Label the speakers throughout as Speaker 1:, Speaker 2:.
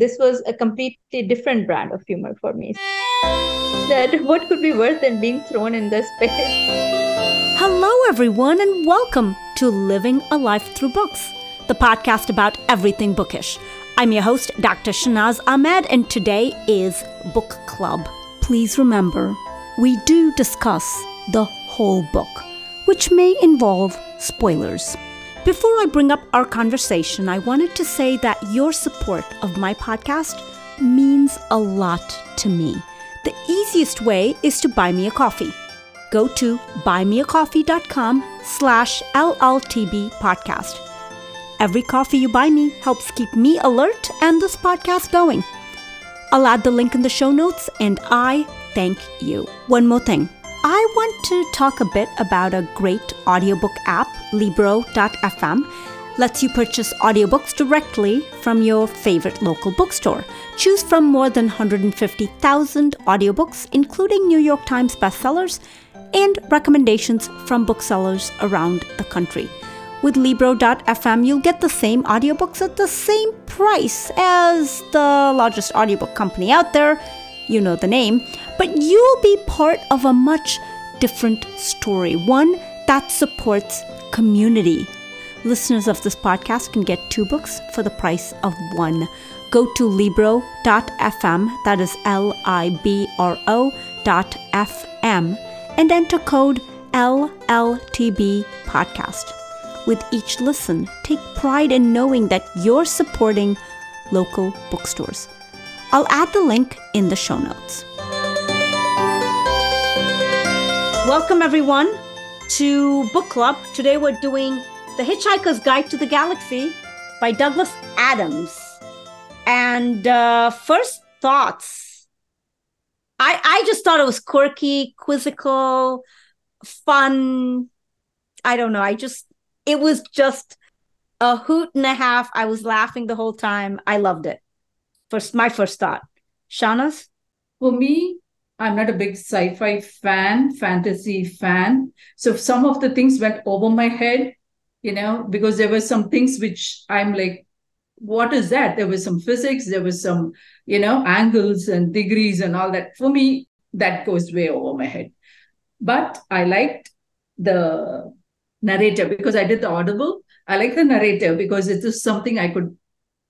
Speaker 1: this was a completely different brand of humor for me. That what could be worse than being thrown in the space?
Speaker 2: Hello, everyone, and welcome to Living a Life Through Books, the podcast about everything bookish. I'm your host, Dr. Shahnaz Ahmed, and today is Book Club. Please remember, we do discuss the whole book, which may involve spoilers. Before I bring up our conversation, I wanted to say that your support of my podcast means a lot to me. The easiest way is to buy me a coffee. Go to buymeacoffee.com slash LLTB podcast. Every coffee you buy me helps keep me alert and this podcast going. I'll add the link in the show notes and I thank you. One more thing. I want to talk a bit about a great audiobook app, Libro.fm. Lets you purchase audiobooks directly from your favorite local bookstore. Choose from more than 150,000 audiobooks, including New York Times bestsellers and recommendations from booksellers around the country. With Libro.fm, you'll get the same audiobooks at the same price as the largest audiobook company out there. You know the name but you'll be part of a much different story, one that supports community. Listeners of this podcast can get two books for the price of one. Go to Libro.fm, that is L I B R O dot FM, and enter code LLTB podcast. With each listen, take pride in knowing that you're supporting local bookstores. I'll add the link in the show notes. Welcome, everyone, to Book Club. Today we're doing The Hitchhiker's Guide to the Galaxy by Douglas Adams. And uh, first thoughts I, I just thought it was quirky, quizzical, fun. I don't know. I just, it was just a hoot and a half. I was laughing the whole time. I loved it. First, my first thought. shana's
Speaker 3: For me, I'm not a big sci fi fan, fantasy fan. So some of the things went over my head, you know, because there were some things which I'm like, what is that? There was some physics, there was some, you know, angles and degrees and all that. For me, that goes way over my head. But I liked the narrator because I did the audible. I like the narrator because it is something I could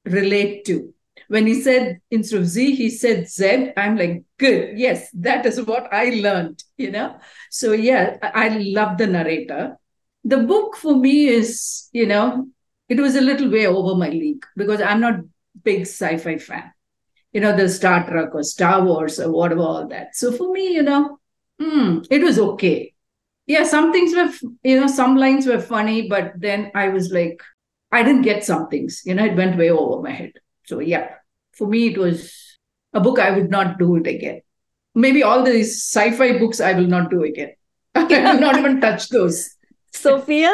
Speaker 3: relate to when he said instead of Z, he said Z. I'm like, good. Yes, that is what I learned, you know? So, yeah, I love the narrator. The book for me is, you know, it was a little way over my league because I'm not big sci-fi fan. You know, the Star Trek or Star Wars or whatever, all that. So for me, you know, mm, it was okay. Yeah, some things were, you know, some lines were funny, but then I was like, I didn't get some things, you know, it went way over my head. So yeah, for me, it was a book I would not do it again. Maybe all these sci-fi books I will not do again. I will not even touch those.
Speaker 1: Sophia?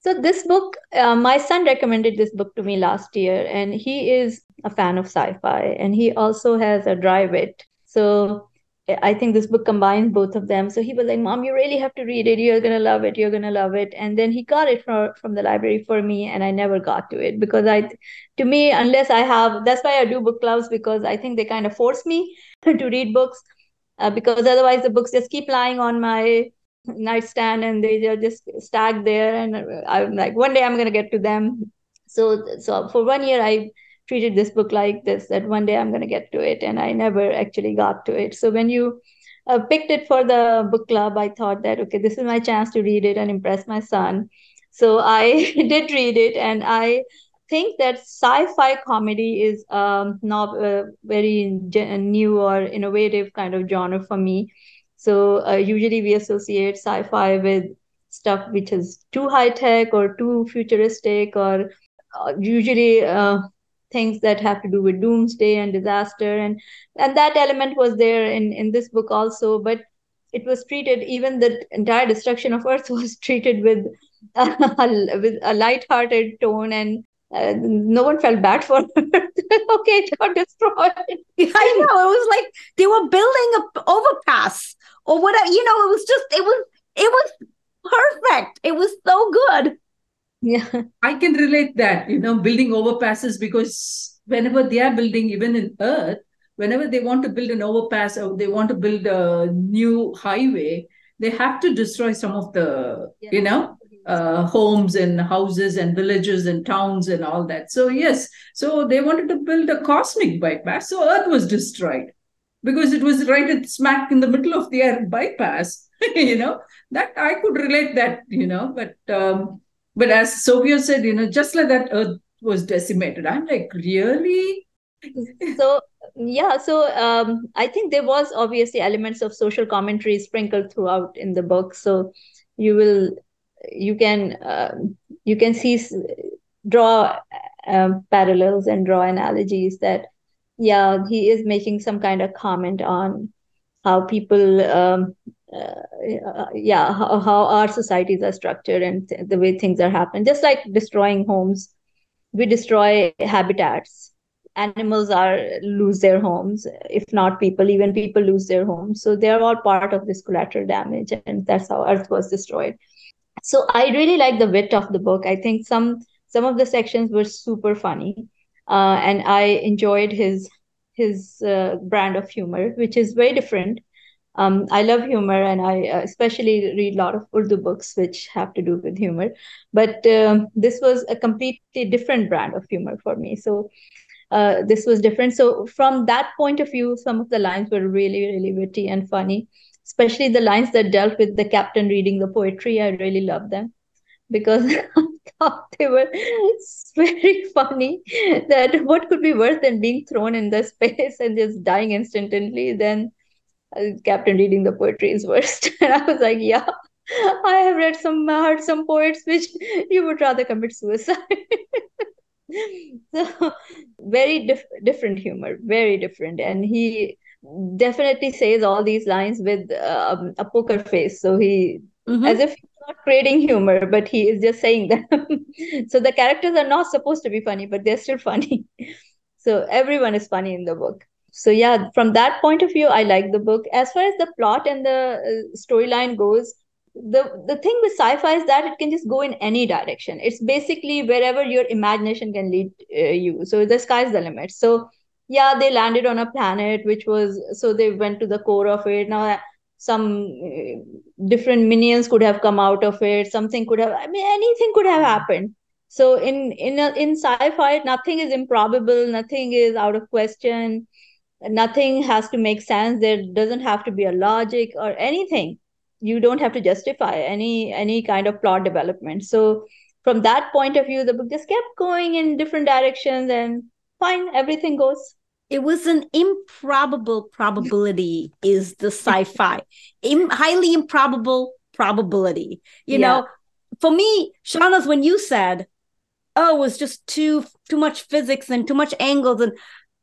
Speaker 1: So this book, uh, my son recommended this book to me last year, and he is a fan of sci-fi, and he also has a dry wit. So I think this book combines both of them. So he was like, Mom, you really have to read it. You're gonna love it. You're gonna love it. And then he got it from from the library for me, and I never got to it because I, to me, unless I have, that's why I do book clubs because I think they kind of force me to read books, uh, because otherwise the books just keep lying on my nightstand and they are just stacked there, and I'm like, one day I'm gonna get to them. So so for one year I treated this book like this that one day i'm going to get to it and i never actually got to it. So when you uh, picked it for the book club i thought that okay this is my chance to read it and impress my son. So i did read it and i think that sci-fi comedy is um, not a very new or innovative kind of genre for me. So uh, usually we associate sci-fi with stuff which is too high tech or too futuristic or uh, usually uh, things that have to do with doomsday and disaster and and that element was there in in this book also but it was treated even the entire destruction of earth was treated with a, with a light-hearted tone and uh, no one felt bad for it. okay, it got destroyed.
Speaker 2: I know. It was like they were building a overpass or whatever. You know, it was just it was it was perfect. It was so good
Speaker 1: yeah
Speaker 3: i can relate that you know building overpasses because whenever they are building, even in Earth, whenever they want to build an overpass or they want to build a new highway, they have to destroy some of the, yeah. you know, uh, homes and houses and villages and towns and all that. So, yes, so they wanted to build a cosmic bypass. So, Earth was destroyed because it was right at smack in the middle of the Earth bypass. you know, that I could relate that, you know, but. Um, but as Sophia said, you know, just like that, Earth was decimated. I'm like, really?
Speaker 1: so yeah so um, i think there was obviously elements of social commentary sprinkled throughout in the book so you will you can uh, you can see draw um, parallels and draw analogies that yeah he is making some kind of comment on how people um, uh, yeah how, how our societies are structured and th- the way things are happening. Just like destroying homes we destroy habitats. Animals are lose their homes. If not people even people lose their homes. So they're all part of this collateral damage and that's how earth was destroyed. So i really like the wit of the book. I think some some of the sections were super funny. Uh, and i enjoyed his his uh, brand of humor which is very different um, I love humor, and I uh, especially read a lot of Urdu books which have to do with humor. But um, this was a completely different brand of humor for me. So uh, this was different. So from that point of view, some of the lines were really, really witty and funny. Especially the lines that dealt with the captain reading the poetry. I really loved them because I thought they were very funny. That what could be worse than being thrown in the space and just dying instantly? Then captain reading the poetry is worst and i was like yeah i have read some heard some poets which you would rather commit suicide. So very dif- different humor very different. And he definitely says all these lines with um, a poker face. So he mm-hmm. as if he's not creating humor but he is just saying them. So the characters are not supposed to be funny but they're still funny. So everyone is funny in the book so yeah from that point of view i like the book. As far as the plot and the uh, storyline goes the the thing with sci-fi is that it can just go in any direction. It's basically wherever your imagination can lead uh, you. So the sky's the limit. So yeah they landed on a planet which was so they went to the core of it. Now some uh, different minions could have come out of it. Something could have i mean anything could have happened. So in in a, in sci-fi nothing is improbable. Nothing is out of question nothing has to make sense. There doesn't have to be a logic or anything. You don't have to justify any any kind of plot development. So from that point of view the book just kept going in different directions and fine everything goes.
Speaker 2: It was an improbable probability is the sci-fi. Im- highly improbable probability. You yeah. know for me Shahnaz when you said oh it was just too too much physics and too much angles and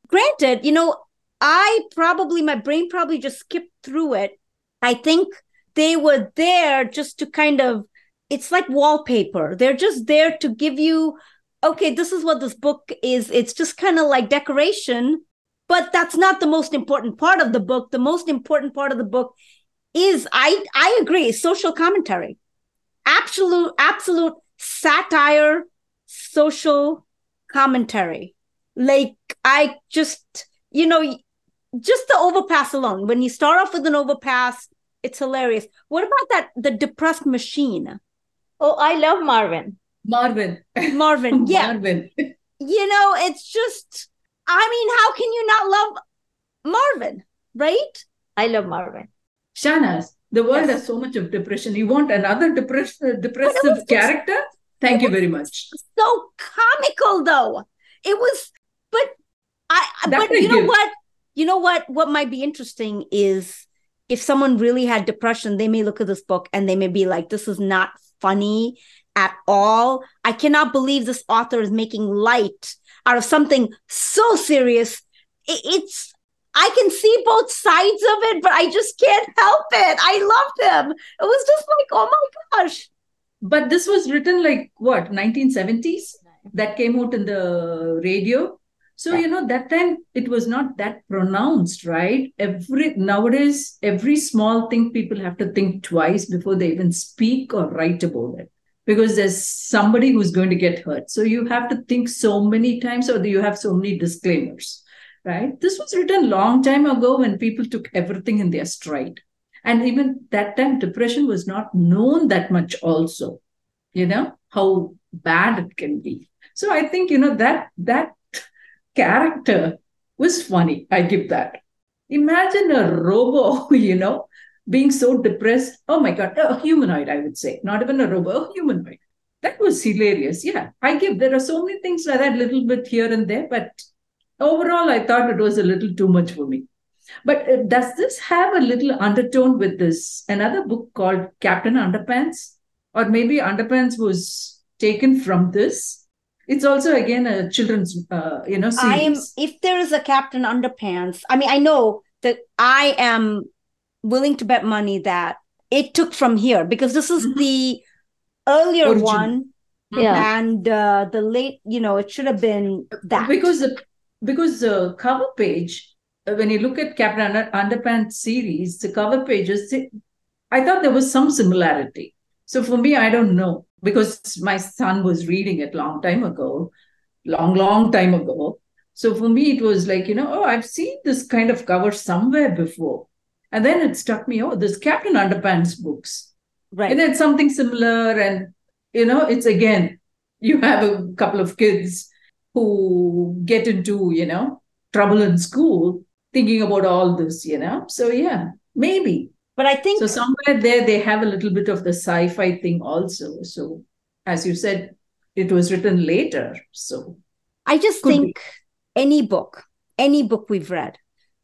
Speaker 2: granted you know I probably, my brain probably just skipped through it. I think they were there just to kind of, it's like wallpaper. They're just there to give you, okay, this is what this book is. It's just kind of like decoration, but that's not the most important part of the book. The most important part of the book is, I, I agree, social commentary. Absolute, absolute satire, social commentary. Like, I just, you know, just the overpass alone. When you start off with an overpass, it's hilarious. What about that the depressed machine?
Speaker 1: Oh, I love Marvin.
Speaker 3: Marvin.
Speaker 2: Marvin. Yeah. Marvin. you know, it's just I mean, how can you not love Marvin, right?
Speaker 1: I love Marvin.
Speaker 3: Shanas, the world yes. has so much of depression. You want another depress- uh, depressive character? Just, Thank you very much.
Speaker 2: So comical though. It was but I but you know what? You know what what might be interesting is if someone really had depression they may look at this book and they may be like this is not funny at all. I cannot believe this author is making light out of something so serious. It's i can see both sides of it but i just can't help it. I love them. it was just like oh my gosh.
Speaker 3: But this was written like what 1970s that came out in the radio so, yeah. you know, that time it was not that pronounced, right? Every nowadays, every small thing people have to think twice before they even speak or write about it. because there's somebody who's going to get hurt. So you have to think so many times, or you have so many disclaimers, right? This was written long time ago when people took everything in their stride. And even that time, depression was not known that much, also, you know, how bad it can be. So I think, you know, that that character was funny. I give that. Imagine a robo, you know, being so depressed. Oh my God, a humanoid, I would say, not even a robot, a humanoid. That was hilarious. Yeah, I give. There are so many things like that, little bit here and there, but overall, I thought it was a little too much for me. But uh, does this have a little undertone with this? Another book called Captain Underpants, or maybe Underpants was taken from this. It's also again a children's, uh, you know, series.
Speaker 2: I am. If there is a Captain Underpants, I mean, I know that I am willing to bet money that it took from here because this is mm-hmm. the earlier Origin. one yeah and uh, the late you know it should have been that
Speaker 3: because the because the cover page uh, when you look at captain Under, underpants series the cover pages i thought there was some similarity so for me i don't know because my son was reading it long time ago long long time ago so for me it was like you know oh i've seen this kind of cover somewhere before and then it struck me, oh, this Captain Underpants books. Right. And it's something similar. And, you know, it's again, you have a couple of kids who get into, you know, trouble in school thinking about all this, you know. So, yeah, maybe.
Speaker 2: But I think.
Speaker 3: So, somewhere there, they have a little bit of the sci fi thing also. So, as you said, it was written later. So,
Speaker 2: I just think be. any book, any book we've read,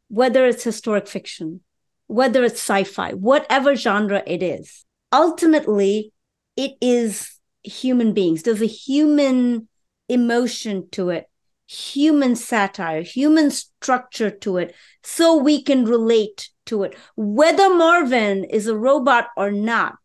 Speaker 2: whether it's historic fiction, whether it's sci fi, whatever genre it is, ultimately, it is human beings. There's a human emotion to it, human satire, human structure to it, so we can relate to it. Whether Marvin is a robot or not,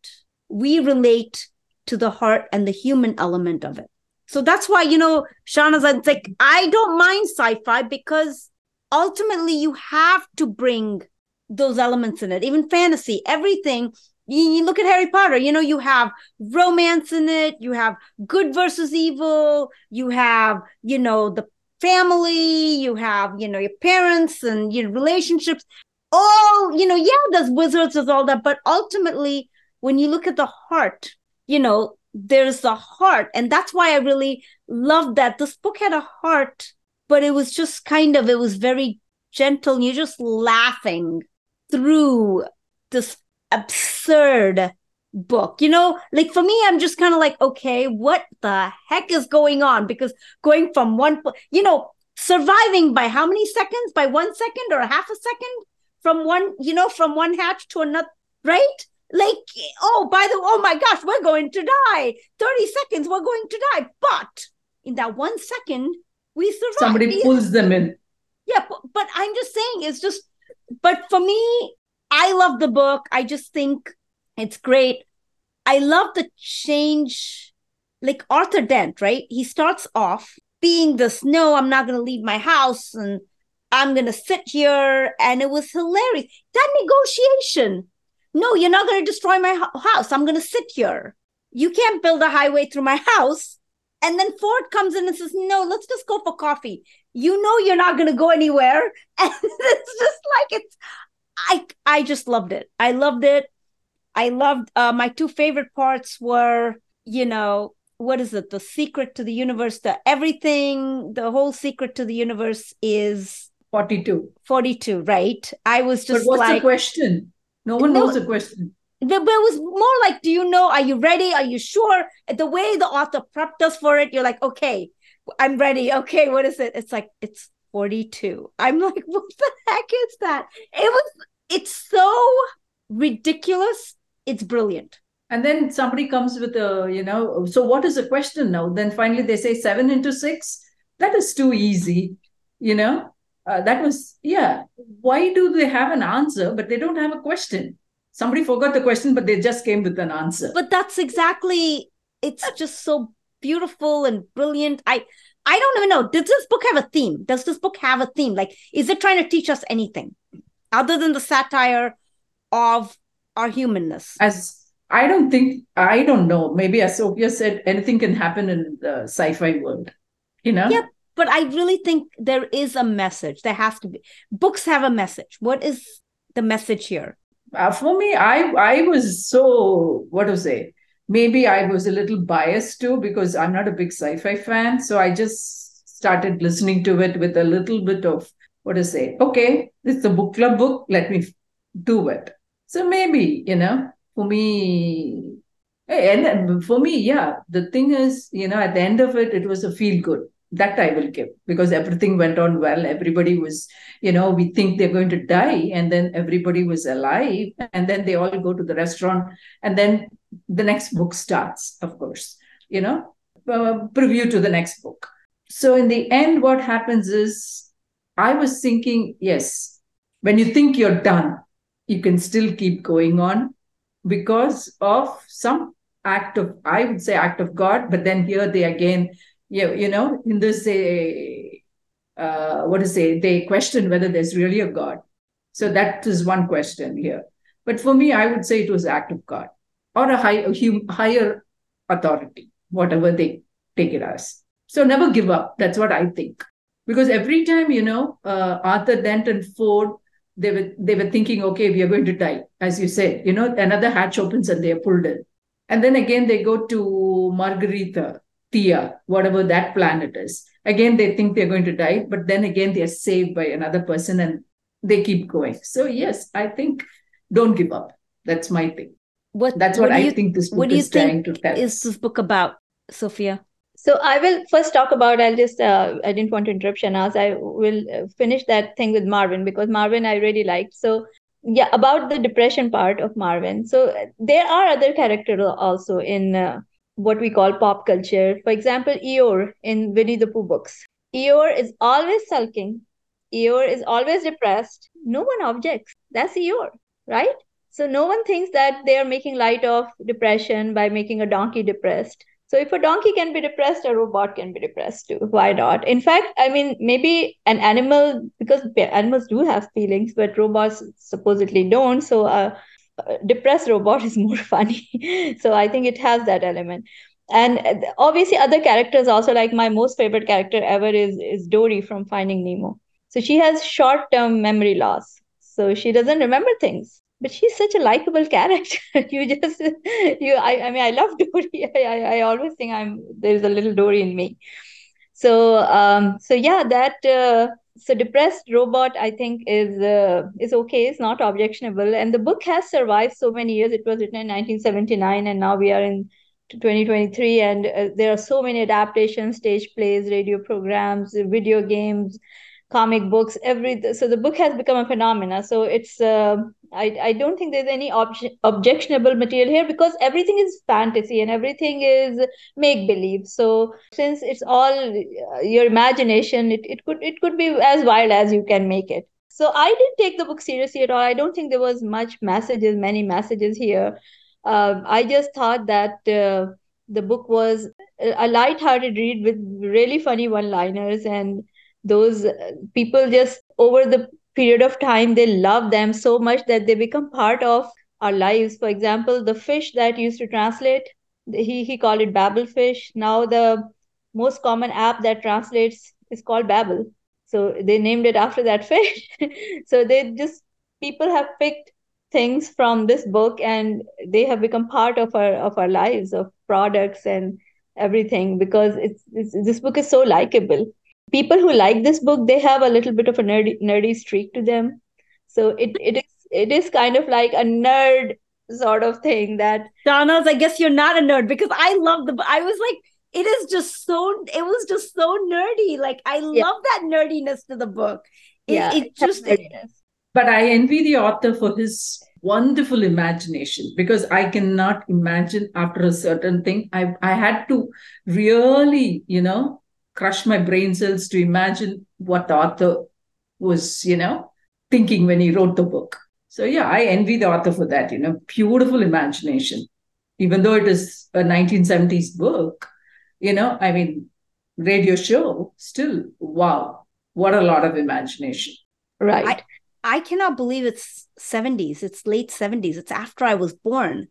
Speaker 2: we relate to the heart and the human element of it. So that's why, you know, Shauna's like, I don't mind sci fi because ultimately you have to bring those elements in it, even fantasy, everything. You, look at Harry Potter, you know, you have romance in it, you have good versus evil, you have, you know, the family, you have, you know, your parents and your relationships. All, you know, yeah, there's wizards, there's all that. But ultimately, when you look at the heart, you know, there's the heart. And that's why I really loved that. This book had a heart, but it was just kind of, it was very gentle. You're just laughing through this absurd book. You know, like for me, I'm just kind of like, okay, what the heck is going on? Because going from one, you know, surviving by how many seconds? By one second or half a second from one, you know, from one hatch to another, right? Like, oh, by the, oh my gosh, we're going to die. 30 seconds, we're going to die. But in that one second, we survive.
Speaker 3: Somebody pulls them in.
Speaker 2: Yeah, but, but I'm just saying, it's just but for me, I love the book. I just think it's great. I love the change, like Arthur Dent, right? He starts off being this, no, I'm not going to leave my house and I'm going to sit here. And it was hilarious. That negotiation. No, you're not going to destroy my house. I'm going to sit here. You can't build a highway through my house. And then Ford comes in and says, no, let's just go for coffee you know you're not going to go anywhere and it's just like it's i i just loved it i loved it i loved uh, my two favorite parts were you know what is it the secret to the universe the everything the whole secret to the universe is
Speaker 3: 42
Speaker 2: 42 right i was just
Speaker 3: but what's
Speaker 2: like,
Speaker 3: the question no one no, knows the question
Speaker 2: but it was more like do you know are you ready are you sure the way the author prepped us for it you're like okay I'm ready. Okay, what is it? It's like it's 42. I'm like, what the heck is that? It was it's so ridiculous. It's brilliant.
Speaker 3: And then somebody comes with a, you know, so what is the question now? Then finally they say seven into six. That is too easy, you know. Uh, that was yeah. Why do they have an answer but they don't have a question? Somebody forgot the question, but they just came with an answer.
Speaker 2: But that's exactly. It's just so beautiful and brilliant. I I don't even know. Does this book have a theme? Does this book have a theme? Like, is it trying to teach us anything other than the satire of our humanness?
Speaker 3: As I don't think, I don't know. Maybe as Sophia said, anything can happen in the sci fi world, you know?
Speaker 2: Yeah, but I really think there is a message. There has to be. Books have a message. What is the message here?
Speaker 3: Uh, for me, I I was so what to say. Maybe I was a little biased too because I'm not a big sci-fi fan. So I just started listening to it with a little bit of what to say. Okay, it's a book club book. Let me do it. So maybe you know, for me, and for me, yeah, the thing is, you know, at the end of it, it was a feel good that I will give because everything went on well. Everybody was, you know, we think they're going to die, and then everybody was alive, and then they all go to the restaurant, and then the next book starts, of course, you know, uh, preview to the next book. So in the end, what happens is, I was thinking, yes, when you think you're done, you can still keep going on because of some act of, I would say, act of God, but then here they again you, you know, in this, uh, what to say, they question whether there's really a God. So that is one question here. But for me, I would say it was act of God or a, high, a hum, higher authority, whatever they take it as. So never give up. That's what I think. Because every time, you know, uh, Arthur Dent and Ford, they were they were thinking, okay, we are going to die, as you said. You know, another hatch opens and they are pulled in. And then again, they go to Margarita, Thea, whatever that planet is. Again, they think they're going to die, but then again, they're saved by another person and they keep going. So, yes, I think don't give up. That's my thing. What, That's what, what I you, think this book what do you is trying to tell.
Speaker 2: Is this book about, Sophia?
Speaker 1: So I will first talk about. I'll just. Uh, I didn't want to interrupt Shahnaz. I will uh, finish that thing with Marvin because Marvin I really liked. So yeah, about the depression part of Marvin. So there are other characters also in uh, what we call pop culture. For example, Eeyore in Winnie the Pooh books. Eeyore is always sulking. Eeyore is always depressed. No one objects. That's Eeyore, right? So no one thinks that they are making light of depression by making a donkey depressed. So if a donkey can be depressed, a robot can be depressed too. Why not? In fact, I mean, maybe an animal, because animals do have feelings, but robots supposedly don't. So a depressed robot is more funny so i think it has that element and uh, obviously other characters also like my most favorite character ever is is dory from finding nemo so she has short term memory loss so she doesn't remember things but she's such a likable character. You just you I, I mean i love dory. I, I, I always think i'm there's a little dory in me. So um so yeah that uh, so depressed robot i think is uh, is okay. It's not objectionable. And the book has survived so many years. It was written in 1979 and now we are in 2023 and uh, there are so many adaptations stage plays radio programs video games comic books every so the book has become a phenomena. So it's uh, I, I don't think there's any obje- objectionable material here because everything is fantasy and everything is make believe so since it's all uh, your imagination it, it could it could be as wild as you can make it. So i didn't take the book seriously at all. I don't think there was much messages many messages here. Uh, i just thought that uh, the book was a light-hearted read with really funny one-liners and those people just over the period of time they love them so much that they become part of our lives. For example the fish that used to translate he he called it babel fish. Now the most common app that translates is called babel so they named it after that fish. So they just people have picked things from this book and they have become part of our of our lives of products and everything because it's, it's this book is so likable people who like this book they have a little bit of a nerdy nerdy streak to them. So it it is it is kind of like a nerd sort of thing that
Speaker 2: donald's I guess you're not a nerd because I love the I was like it is just so it was just so nerdy. Like I yeah. love that nerdiness to the book. It, yeah it just
Speaker 3: but I envy the author for his wonderful imagination because I cannot imagine after a certain thing I I had to really you know crush my brain cells to imagine what the author was, you know, thinking when he wrote the book. So yeah, I envy the author for that, you know, beautiful imagination. Even though it is a 1970s book, you know, I mean, radio show, still, wow, what a lot of imagination.
Speaker 1: Right.
Speaker 2: I, I cannot believe it's 70s. It's late 70s. It's after I was born.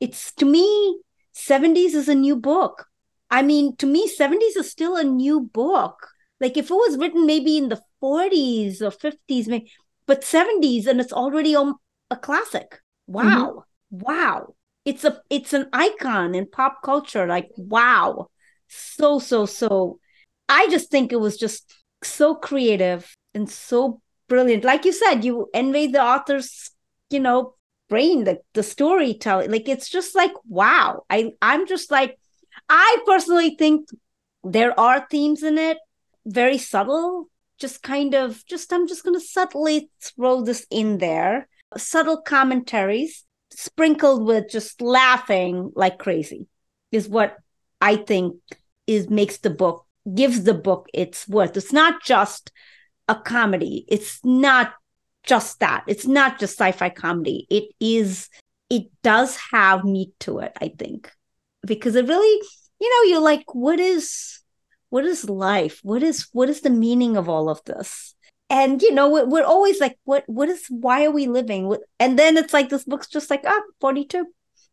Speaker 2: it's to me 70s is a new book i mean to me 70s is still a new book. Like if it was written maybe in the 40s or 50s maybe, but 70s and it's already a classic. Wow. Mm-hmm. wow. It's a it's an icon in pop culture. Like wow. So so so. I just think it was just so creative and so brilliant. Like you said you envy the author's you know brain the, the storytelling. Like it's just like wow. I i'm just like i personally think there are themes in it very subtle just kind of just i'm just going to subtly throw this in there subtle commentaries sprinkled with just laughing like crazy is what i think is makes the book gives the book its worth it's not just a comedy it's not just that. It's not just sci-fi comedy. It is it does have meat to it, I think. Because it really, you know, you're like, what is what is life? What is what is the meaning of all of this? And you know, we're always like, what what is why are we living? And then it's like this book's just like, ah, oh, 42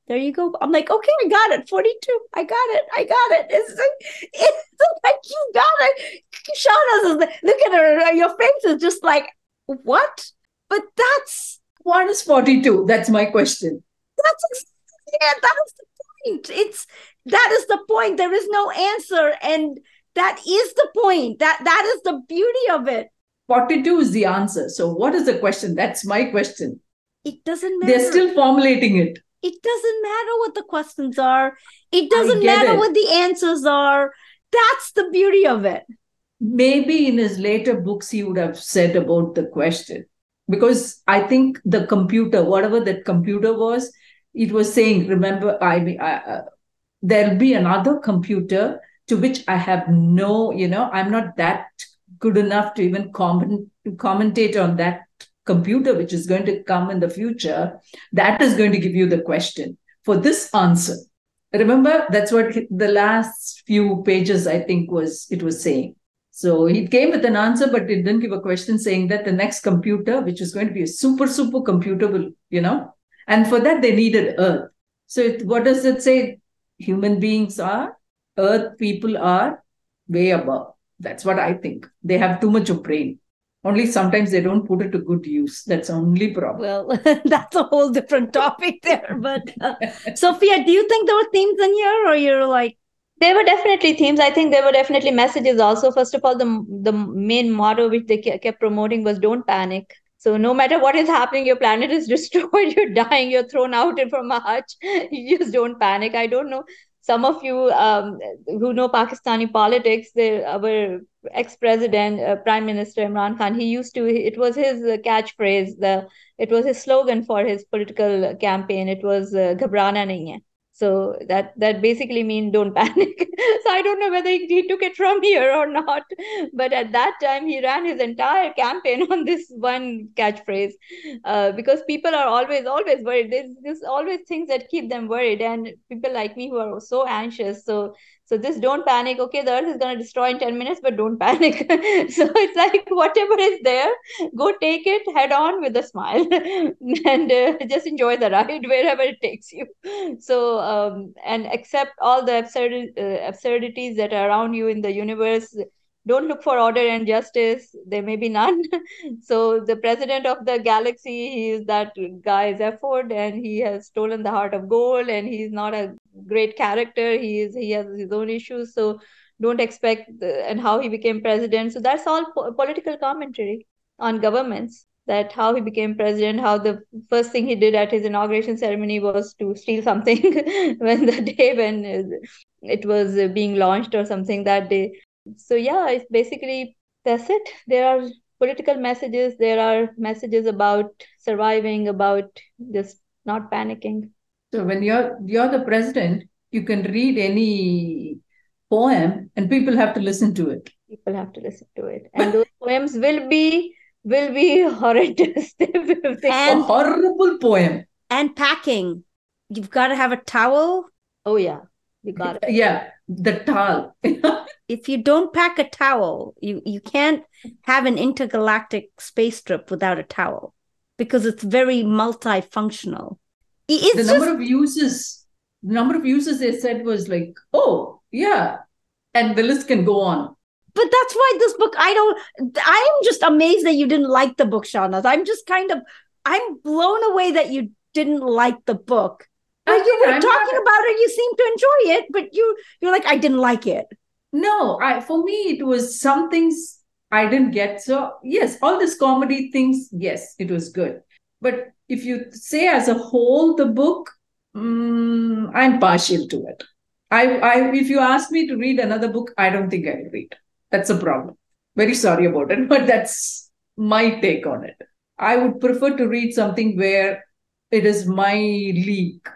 Speaker 2: there you go. I'm like, okay, I got it. 42. I got it. I got it. It's like, it's like you got it. Shauna look at her. Your face is just like, what? But that's
Speaker 3: what is 42? That's my question.
Speaker 2: That's yeah, that is the point. It's that is the point. There is no answer. And that is the point. That that is the beauty of it.
Speaker 3: 42 is the answer. So what is the question? That's my question.
Speaker 2: It doesn't matter.
Speaker 3: They're still formulating it.
Speaker 2: It doesn't matter what the questions are. It doesn't matter it. what the answers are. That's the beauty of it.
Speaker 3: Maybe in his later books, he would have said about the question because I think the computer, whatever that computer was, it was saying, remember, I, I uh, there'll be another computer to which I have no, you know, I'm not that good enough to even comment, commentate on that computer, which is going to come in the future. That is going to give you the question for this answer. Remember, that's what the last few pages, I think, was it was saying. So he came with an answer, but it didn't give a question saying that the next computer, which is going to be a super, super computer, will, you know, and for that they needed Earth. So it, what does it say? Human beings are, Earth people are way above. That's what I think. They have too much of brain. Only sometimes they don't put it to good use. That's only problem.
Speaker 2: Well, that's a whole different topic there. But uh, Sophia, do you think there were themes in here, or you're like,
Speaker 1: there were definitely themes i think there were definitely messages also first of all the the main motto which they kept promoting was don't panic so no matter what is happening your planet is destroyed you're dying you're thrown out in from a hutch. You just don't panic. I don't know. Some of you um, who know pakistani politics the, our ex-president uh, prime minister imran khan he used to it was his catchphrase the it was his slogan for his political campaign. It was uh, ghabrana nahi hai so that that basically means don't panic. So i don't know whether he, he, took it from here or not but at that time he ran his entire campaign on this one catchphrase uh, because people are always always worried. There's, there's always things that keep them worried and people like me who are so anxious. So so just don't panic. Okay, the earth is going to destroy in 10 minutes, but don't panic. so it's like whatever is there, go take it head on with a smile and uh, just enjoy the ride wherever it takes you. So, um, and accept all the absurd, uh, absurdities that are around you in the universe don't look for order and justice. There may be none. So the president of the galaxy he is that guy's effort and he has stolen the heart of gold and he's not a great character. He is he has his own issues. So don't expect the, and how he became president. So that's all po- political commentary on governments that how he became president how the first thing he did at his inauguration ceremony was to steal something when the day when it was being launched or something that day so yeah it's basically that's it. There are political messages. There are messages about surviving about just not panicking.
Speaker 3: So when you're you're the president you can read any poem and people have to listen to it.
Speaker 1: People have to listen to it. And those poems will be will be horrendous.
Speaker 3: And, a horrible poem.
Speaker 2: And packing. You've got to have a towel.
Speaker 1: Oh yeah you got
Speaker 3: it yeah the towel
Speaker 2: if you don't pack a towel, you, you can't have an intergalactic space trip without a towel because it's very multifunctional. It's
Speaker 3: the
Speaker 2: just,
Speaker 3: number of uses, the number of uses they said was like, oh yeah, and the list can go on.
Speaker 2: but that's why this book i don't i'm just amazed that you didn't like the book Shahnaz i'm just kind of i'm blown away that you didn't like the book you were
Speaker 3: I'm
Speaker 2: talking
Speaker 3: not-
Speaker 2: about it you seem to enjoy it but you you're like i didn't like it
Speaker 3: No, I for me it was some things I didn't get. So yes, all this comedy things, yes, it was good. But if you say as a whole, the book, mm, I'm partial to it. I, I, if you ask me to read another book, I don't think I'll read. That's a problem. Very sorry about it, but that's my take on it. I would prefer to read something where it is my league.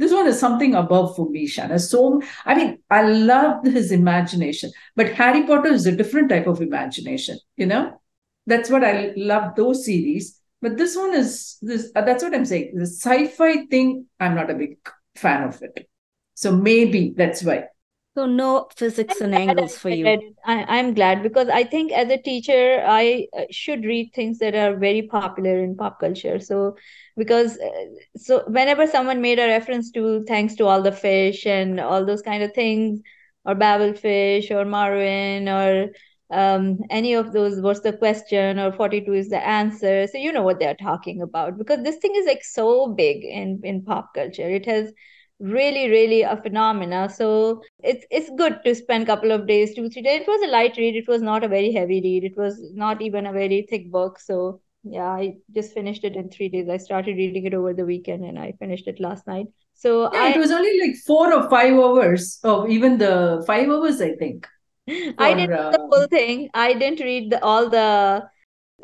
Speaker 3: This one is something above for me, Shana. So, I mean, I love his imagination, but Harry Potter is a different type of imagination, you know? That's what I love those series. But this one is this uh, that's what I'm saying. The sci-fi thing, I'm not a big fan of it. So maybe that's why.
Speaker 2: So no physics and angles for you.
Speaker 1: I, I'm glad because I think as a teacher, I uh, should read things that are very popular in pop culture. So, because uh, so whenever someone made a reference to thanks to all the fish and all those kind of things, or Babel fish or Marvin or um, any of those, what's the question or 42 is the answer. So you know what they're talking about because this thing is like so big in in pop culture. It has really really a phenomena. So it's it's good to spend a couple of days two three days it was a light read. It was not a very heavy read. It was not even a very thick book. So yeah i just finished it in three days. I started reading it over the weekend and i finished it last night. So
Speaker 3: Yeah,
Speaker 1: i
Speaker 3: it was only like four or five hours, or even the five hours, I think.
Speaker 1: i didn't read the
Speaker 3: uh,
Speaker 1: whole thing. I didn't read the, all the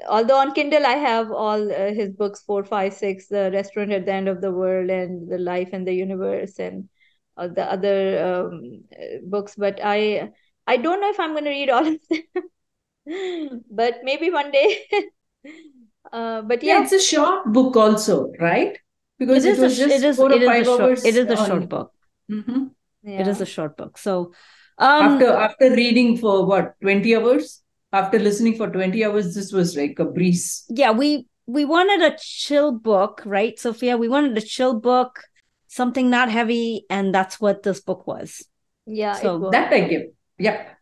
Speaker 1: although on kindle i have all uh, his books four five six the restaurant at the end of the world and the life and the universe and uh, the other um, uh, books but i i don't know if i'm going to read all of them. But maybe one day. Uh, but
Speaker 3: Yeah,
Speaker 1: yeah
Speaker 3: it's a short book also, right? Because
Speaker 2: it
Speaker 3: it,
Speaker 2: is a
Speaker 3: was
Speaker 2: sh-
Speaker 3: just
Speaker 2: it is
Speaker 3: four
Speaker 2: it
Speaker 3: or
Speaker 2: is a
Speaker 3: five
Speaker 2: short
Speaker 3: hours.
Speaker 2: it is a
Speaker 3: on-
Speaker 2: short book.
Speaker 3: Mhm.
Speaker 2: it is a short book. So um
Speaker 3: After after reading for what twenty hours, after listening for twenty hours, this was like a breeze.
Speaker 2: yeah we we wanted a chill book right sophia we wanted a chill book something not heavy and that's what this book was
Speaker 1: yeah
Speaker 2: So
Speaker 1: it was
Speaker 3: That I give. Yep.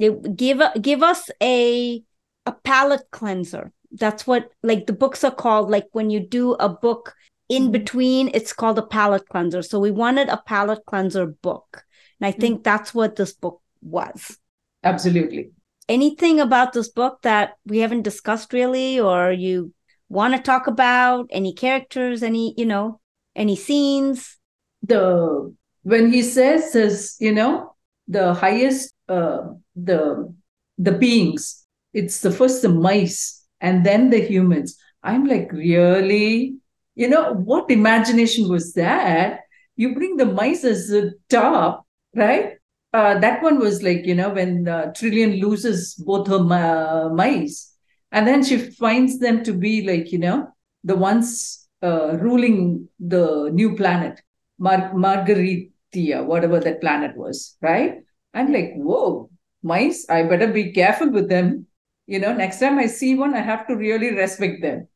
Speaker 2: it, give give us a a palate cleanser that's what like the books are called like when you do a book in
Speaker 1: Mhm.
Speaker 2: between it's called a palate cleanser so we wanted a palate cleanser book and i think that's what this book was
Speaker 3: Absolutely.
Speaker 2: Anything about this book that we haven't discussed really or you want to talk about any characters any you know any scenes
Speaker 3: The when he says says, you know, the highest uh the the beings, it's the first the mice and then the humans. I'm like, really? You know, what imagination was that? You bring the mice as the top, right? Uh, that one was like, you know, when uh, Trillian loses both her uh, mice, and then she finds them to be like, you know, the ones uh, ruling the new planet, Mar- Margaritia, whatever that planet was, right? I'm like, whoa, mice, I better be careful with them. You know, next time I see one, I have to really respect them.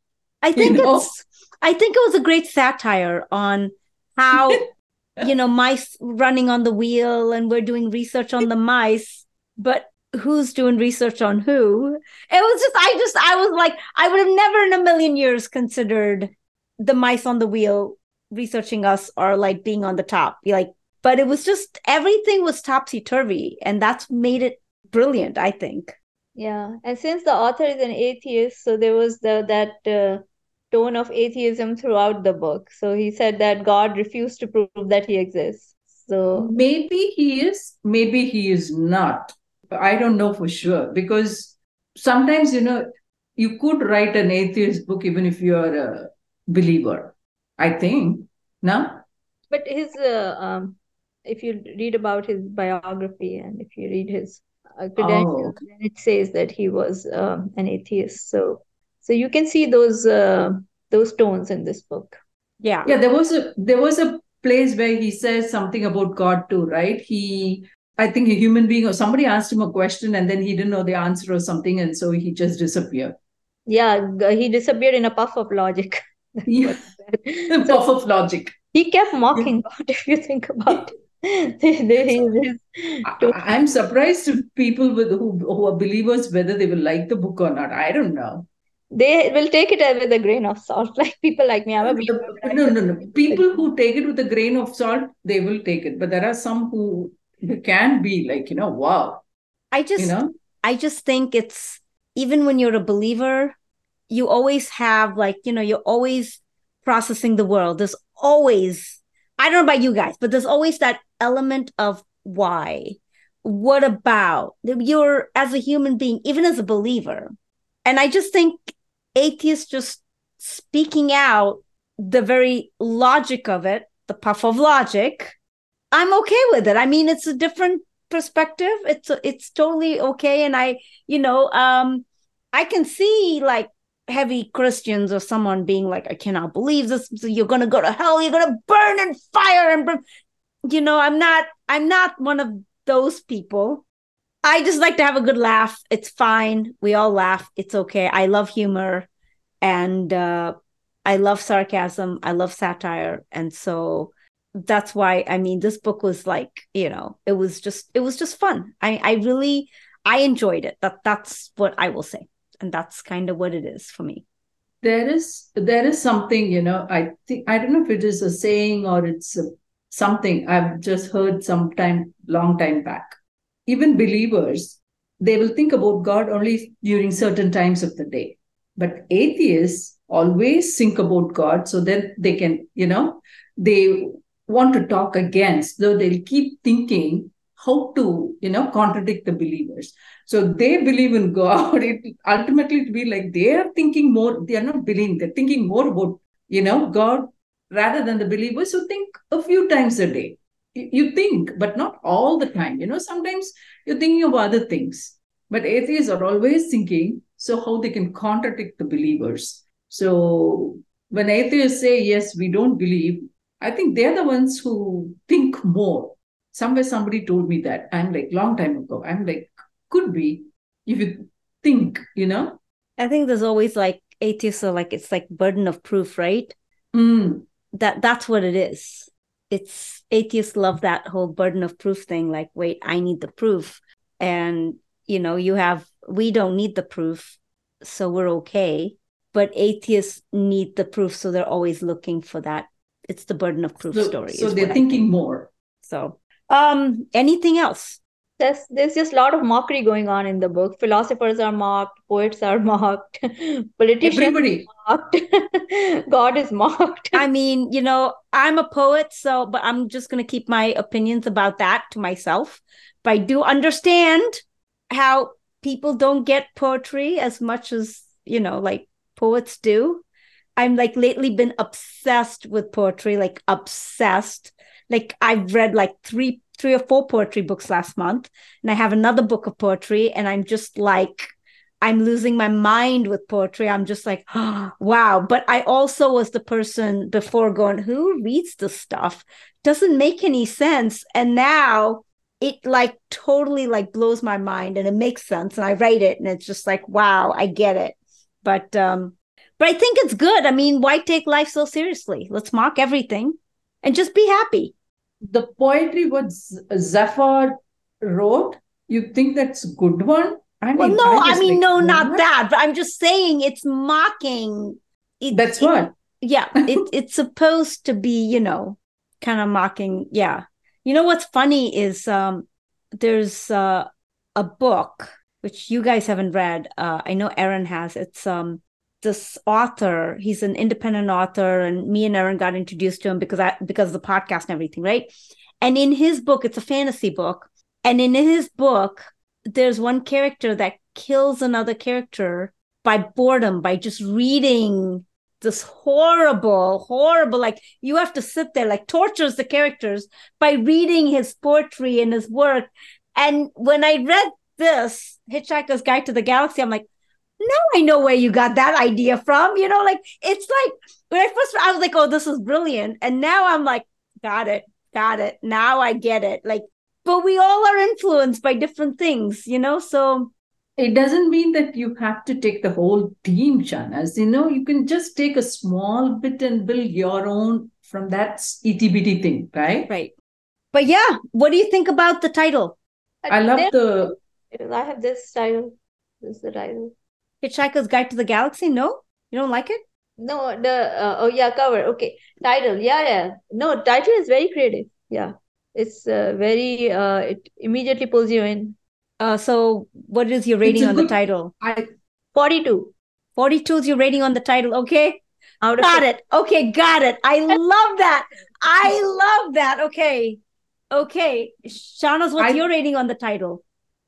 Speaker 2: i think
Speaker 3: know?
Speaker 2: it's i think it was a great satire on how you know mice running on the wheel and we're doing research on the mice but who's doing research on who? It was just i just i was like i would have never in a million years considered the mice on the wheel researching us or like being on the top like but it was just everything was topsy-turvy and that's made it brilliant i think.
Speaker 1: Yeah, and since the author is an atheist, so there was the that uh, tone of atheism throughout the book. So he said that God refused to prove that he exists. So
Speaker 3: Maybe he is, maybe he is not. I don't know for sure because sometimes, you know, you could write an atheist book even if you are a believer. I think. No?
Speaker 1: but his uh, um, if you read about his biography and if you read his uh, credentials, then it says that he was um, an atheist. So so you can see those uh, those tones in this book.
Speaker 2: yeah
Speaker 3: Yeah, there was a there was a place where he says something about God too, right? He I think a human being or somebody asked him a question and then he didn't know the answer or something, and so he just disappeared.
Speaker 1: Yeah, he disappeared in a puff of logic.
Speaker 3: yeah.
Speaker 1: so,
Speaker 3: puff of logic.
Speaker 1: He kept mocking God, if you think about it.
Speaker 3: I, am surprised if people with who, who are believers whether they will like the book or not. I don't know.
Speaker 1: They will take it with a grain of salt. Like people like me, I'm a believer.
Speaker 3: No, no, no. People who take it with a grain of salt, they will take it. But there are some who, who can be like, you know, wow.
Speaker 2: I just, you know, I just think it's even when you're a believer, you always have like, you know, you're always processing the world. There's always, I don't know about you guys, but there's always that element of why. What about you're as a human being, even as a believer? And I just think atheists just speaking out the very logic of it, the puff of logic, I'm okay with it. I mean, it's a different perspective. It's it's totally okay. And I, you know, um, I can see like heavy Christians or someone being like, I cannot believe this. You're gonna go to hell. You're gonna burn in fire and burn. You know, I'm not. I'm not one of those people. I just like to have a good laugh. It's fine. We all laugh. It's okay. I love humor, and uh, I love sarcasm. I love satire, and so that's why. I mean, this book was like, you know, it was just, it was just fun. I, I really, I enjoyed it. That that's what I will say and that's kind of what it is for me
Speaker 3: there is there is something you know i think i don't know if it is a saying or it's a, something i've just heard sometime long time back even believers they will think about god only during certain times of the day. But atheists always think about god so that they can you know they want to talk against though they'll keep thinking how to you know contradict the believers. So they believe in god. It ultimately to be like they are thinking more they are not believing they're thinking more about you know god rather than the believers who think a few times a day you think but not all the time. You know sometimes you're thinking of other things but atheists are always thinking so how they can contradict the believers. So when atheists say yes we don't believe i think they're the ones who think more. Somewhere somebody told me that i'm like long time ago i'm like could be if you think you know?
Speaker 2: I think there's always like atheists are like it's like burden of proof right?
Speaker 3: Mm.
Speaker 2: that that's what it is it's atheists love that whole burden of proof thing like wait i need the proof. And you know you have we don't need the proof so we're okay. But atheists need the proof so they're always looking for that. It's the burden of proof
Speaker 3: so,
Speaker 2: story
Speaker 3: so they're thinking more.
Speaker 2: So um, anything else?
Speaker 1: There's there's just a lot of mockery going on in the book. Philosophers are mocked, poets are mocked, politicians
Speaker 3: Everybody.
Speaker 1: mocked, God is mocked.
Speaker 2: I mean, you know, I'm a poet, so but I'm just gonna keep my opinions about that to myself. But I do understand how people don't get poetry as much as you know, like poets do. I'm like lately been obsessed with poetry, like obsessed like I've read like three three or four poetry books last month and I have another book of poetry and I'm just like I'm losing my mind with poetry. I'm just like, oh, wow. But I also was the person before going, who reads this stuff? Doesn't make any sense. And now it like totally like blows my mind and it makes sense. And I write it and it's just like, wow, I get it. But um, but I think it's good. I mean, why take life so seriously? Let's mock everything and just be happy
Speaker 3: the poetry what Zafar wrote, you think that's a good one?
Speaker 2: I mean, well, no, I, I mean, like, no, not that. But I'm just saying it's mocking.
Speaker 3: It, that's it, what.
Speaker 2: Yeah, it, it's supposed to be, you know, kind of mocking. Yeah, you know what's funny is um, there's uh, a book which you guys haven't read. Uh, I know Aaron has. It's um, this author he's an independent author and me and aaron got introduced to him because i because of the podcast and everything right? And in his book it's a fantasy book and in his book there's one character that kills another character by boredom by just reading this horrible horrible like you have to sit there like tortures the characters by reading his poetry and his work. And when i read this hitchhiker's guide to the galaxy i'm like now I know where you got that idea from. You know, like it's like when I first I was like, oh, this is brilliant. And now I'm like, got it, got it. Now I get it. Like, but we all are influenced by different things, you know? So
Speaker 3: it doesn't mean that you have to take the whole team, As You know, you can just take a small bit and build your own from that ETBT thing, right?
Speaker 2: Right. But yeah, what do you think about the title?
Speaker 3: I love the.
Speaker 1: I have this title. This is the title.
Speaker 2: Hitchhiker's Guide to the Galaxy. No, you don't like it.
Speaker 1: No, the uh, oh yeah cover. Okay, title. Yeah, yeah. No, title is very creative. Yeah, it's uh, very. Uh, it immediately pulls you in.
Speaker 2: Uh, so what is your rating on good, the title?
Speaker 1: I, 42.
Speaker 2: 42 is your rating on the title. Okay. Out of got it. it. Okay, got it. I love that. I love that. Okay. Okay. Shahnaz, what's I, your rating on the title?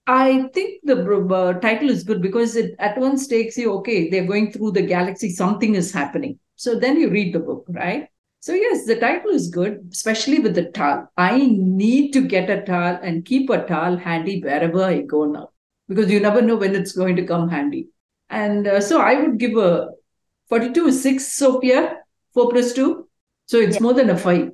Speaker 3: I think the uh, title is good because it at once takes you, okay, they're going through the galaxy, something is happening. So then you read the book, right? So, yes, the title is good, especially with the Tal. I need to get a Tal and keep a Tal handy wherever I go now because you never know when it's going to come handy. And uh, so I would give a 42 is 6, Sophia, 4 plus 2. So it's yeah. more than a 5,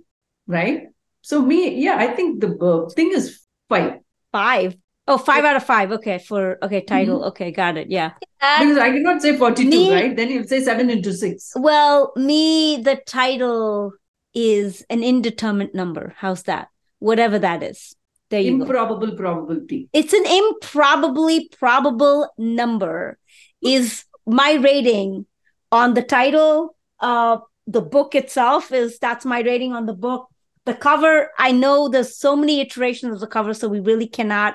Speaker 3: right? So, me, yeah, I think the uh, thing is 5.
Speaker 2: 5. Oh, five out of five. Okay, for okay title. Mm-hmm. Okay, got it. Yeah.
Speaker 3: because I cannot say forty-two, me, right? Then you say seven into six.
Speaker 2: Well, me, the title is an indeterminate number. How's that? Whatever that is. There you go.
Speaker 3: improbable
Speaker 2: go.
Speaker 3: probability.
Speaker 2: It's an improbably probable number. Is my rating on the title? Uh, the book itself is that's my rating on the book. The cover, I know there's so many iterations of the cover, so we really cannot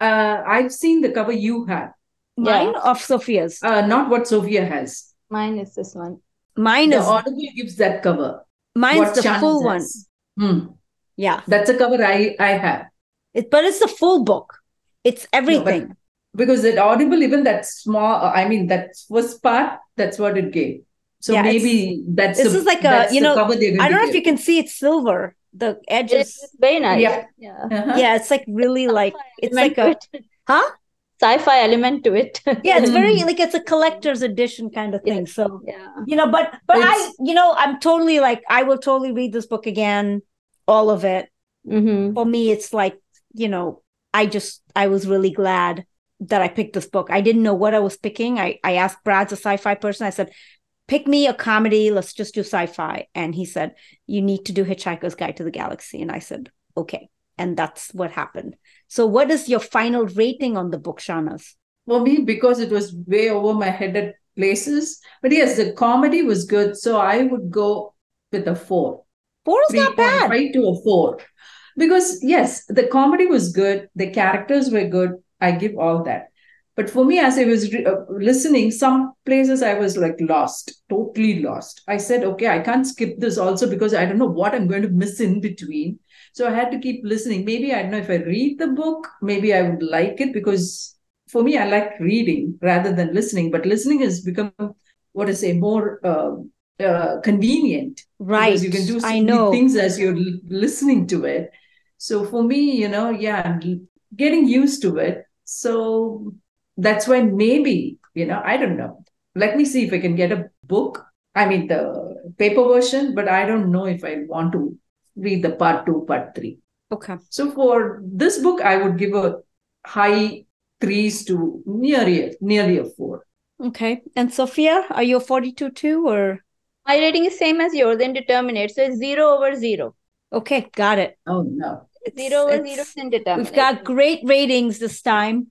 Speaker 3: uh, I've seen the cover you have.
Speaker 2: Mine yeah. of Sophia's?
Speaker 3: Uh, not what Sophia has.
Speaker 1: Mine is this one.
Speaker 2: Mine
Speaker 3: the
Speaker 2: is.
Speaker 3: Audible gives that cover.
Speaker 2: Mine's the full one.
Speaker 3: Hmm.
Speaker 2: Yeah.
Speaker 3: That's a cover I, I have.
Speaker 2: It, but it's the full book. It's everything. No,
Speaker 3: because at Audible, even that small, uh, I mean, that first part, that's what it gave. So yeah, maybe that's
Speaker 2: this a, is like a you know I don't know if you can see it's silver, the edges.
Speaker 1: It's very nice.
Speaker 2: Yeah, yeah, uh-huh. yeah. It's like really like it's like a huh
Speaker 1: sci-fi element to it.
Speaker 2: yeah, it's very like it's a collector's edition kind of thing. So yeah, you know, but but it's, I you know I'm totally like I will totally read this book again, all of it.
Speaker 1: Mm-hmm.
Speaker 2: For me, it's like you know I just I was really glad that I picked this book. I didn't know what I was picking. I I asked Brad's a sci-fi person. I said, pick me a comedy. Let's just do sci fi. And he said, You need to do Hitchhiker's Guide to the Galaxy. And I said, Okay. And that's what happened. So, what is your final rating on the book, Shahnaz?
Speaker 3: For me, because it was way over my head at places. But yes, the comedy was good. So, I would go with a four.
Speaker 2: Four is not bad.
Speaker 3: Right to a four. Because, yes, the comedy was good. The characters were good. I give all that. But for me, as I was re- uh, listening, some places I was like lost, totally lost. I said, okay, I can't skip this also because I don't know what I'm going to miss in between. So I had to keep listening. Maybe I don't know if I read the book, maybe I would like it because for me, I like reading rather than listening. But listening has become, what I say, more uh, uh, convenient.
Speaker 2: Right.
Speaker 3: Because you can do so I know. things as you're l- listening to it. So for me, you know, yeah, I'm getting used to it. So that's why maybe, you know, I don't know. Let me see if I can get a book. I mean, the paper version, but I don't know if I want to read the part two, part three.
Speaker 2: Okay.
Speaker 3: So for this book, I would give a high threes to nearly nearly a four.
Speaker 2: Okay. And Sophia, are you a 42 too or?
Speaker 1: My rating is same as yours, indeterminate. So it's zero over zero.
Speaker 2: Okay, got it.
Speaker 3: Oh no.
Speaker 1: Zero over zero is indeterminate.
Speaker 2: We've got great ratings this time.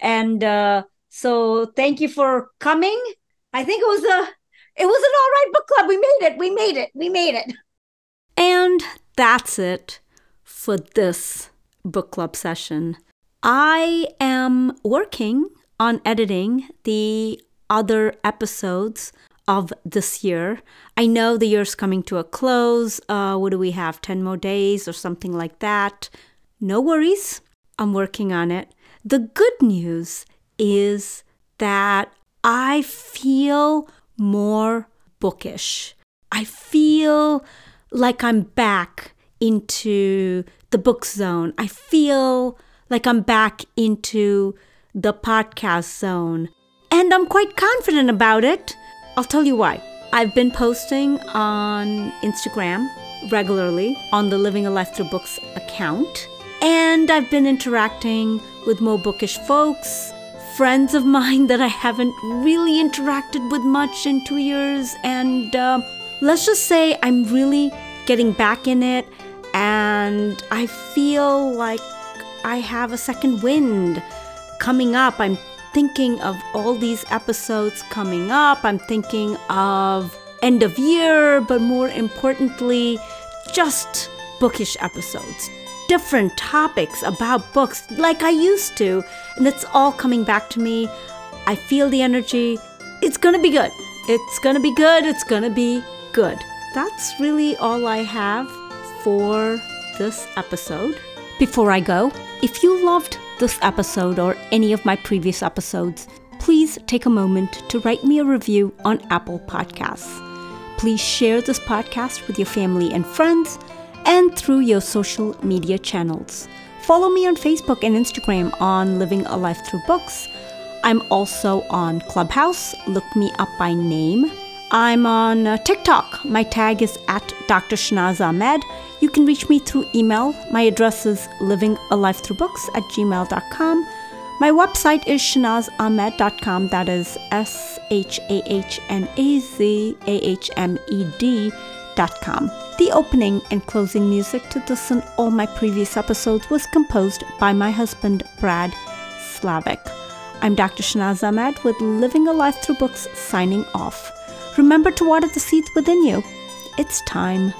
Speaker 2: And uh, so thank you for coming. I think it was a it was an all right book club. We made it. We made it. We made it. And that's it for this book club session. I am working on editing the other episodes of this year. I know the year's coming to a close. Uh, what do we have? 10 more days or something like that. No worries. I'm working on it. The good news is that I feel more bookish. I feel like I'm back into the book zone. I feel like I'm back into the podcast zone. And I'm quite confident about it. I'll tell you why. I've been posting on Instagram regularly on the Living a Life Through Books account. And I've been interacting with more bookish folks friends of mine that I haven't really interacted with much in two years. And uh, let's just say I'm really getting back in it, and I feel like I have a second wind coming up. I'm thinking of all these episodes coming up. I'm thinking of end of year, but more importantly, just bookish episodes. Different topics about books like I used to, and it's all coming back to me. I feel the energy. It's gonna be good. It's gonna be good. It's gonna be good. That's really all I have for this episode. Before I go, if you loved this episode or any of my previous episodes, please take a moment to write me a review on Apple Podcasts. Please share this podcast with your family and friends and through your social media channels. Follow me on Facebook and Instagram on Living a Life Through Books. I'm also on Clubhouse. Look me up by name. I'm on uh, TikTok. My tag is at Dr. Shahnaz Ahmed. You can reach me through email. My address is livingalifethroughbooks at gmail.com. My website is shahnazahmed.com. That is S H A H N A Z A H M E D.com. The opening and closing music to this and all my previous episodes was composed by my husband, Brad Slavic. I'm Dr. Shahnaz Ahmed with Living a Life Through Books signing off. Remember to water the seeds within you. It's time.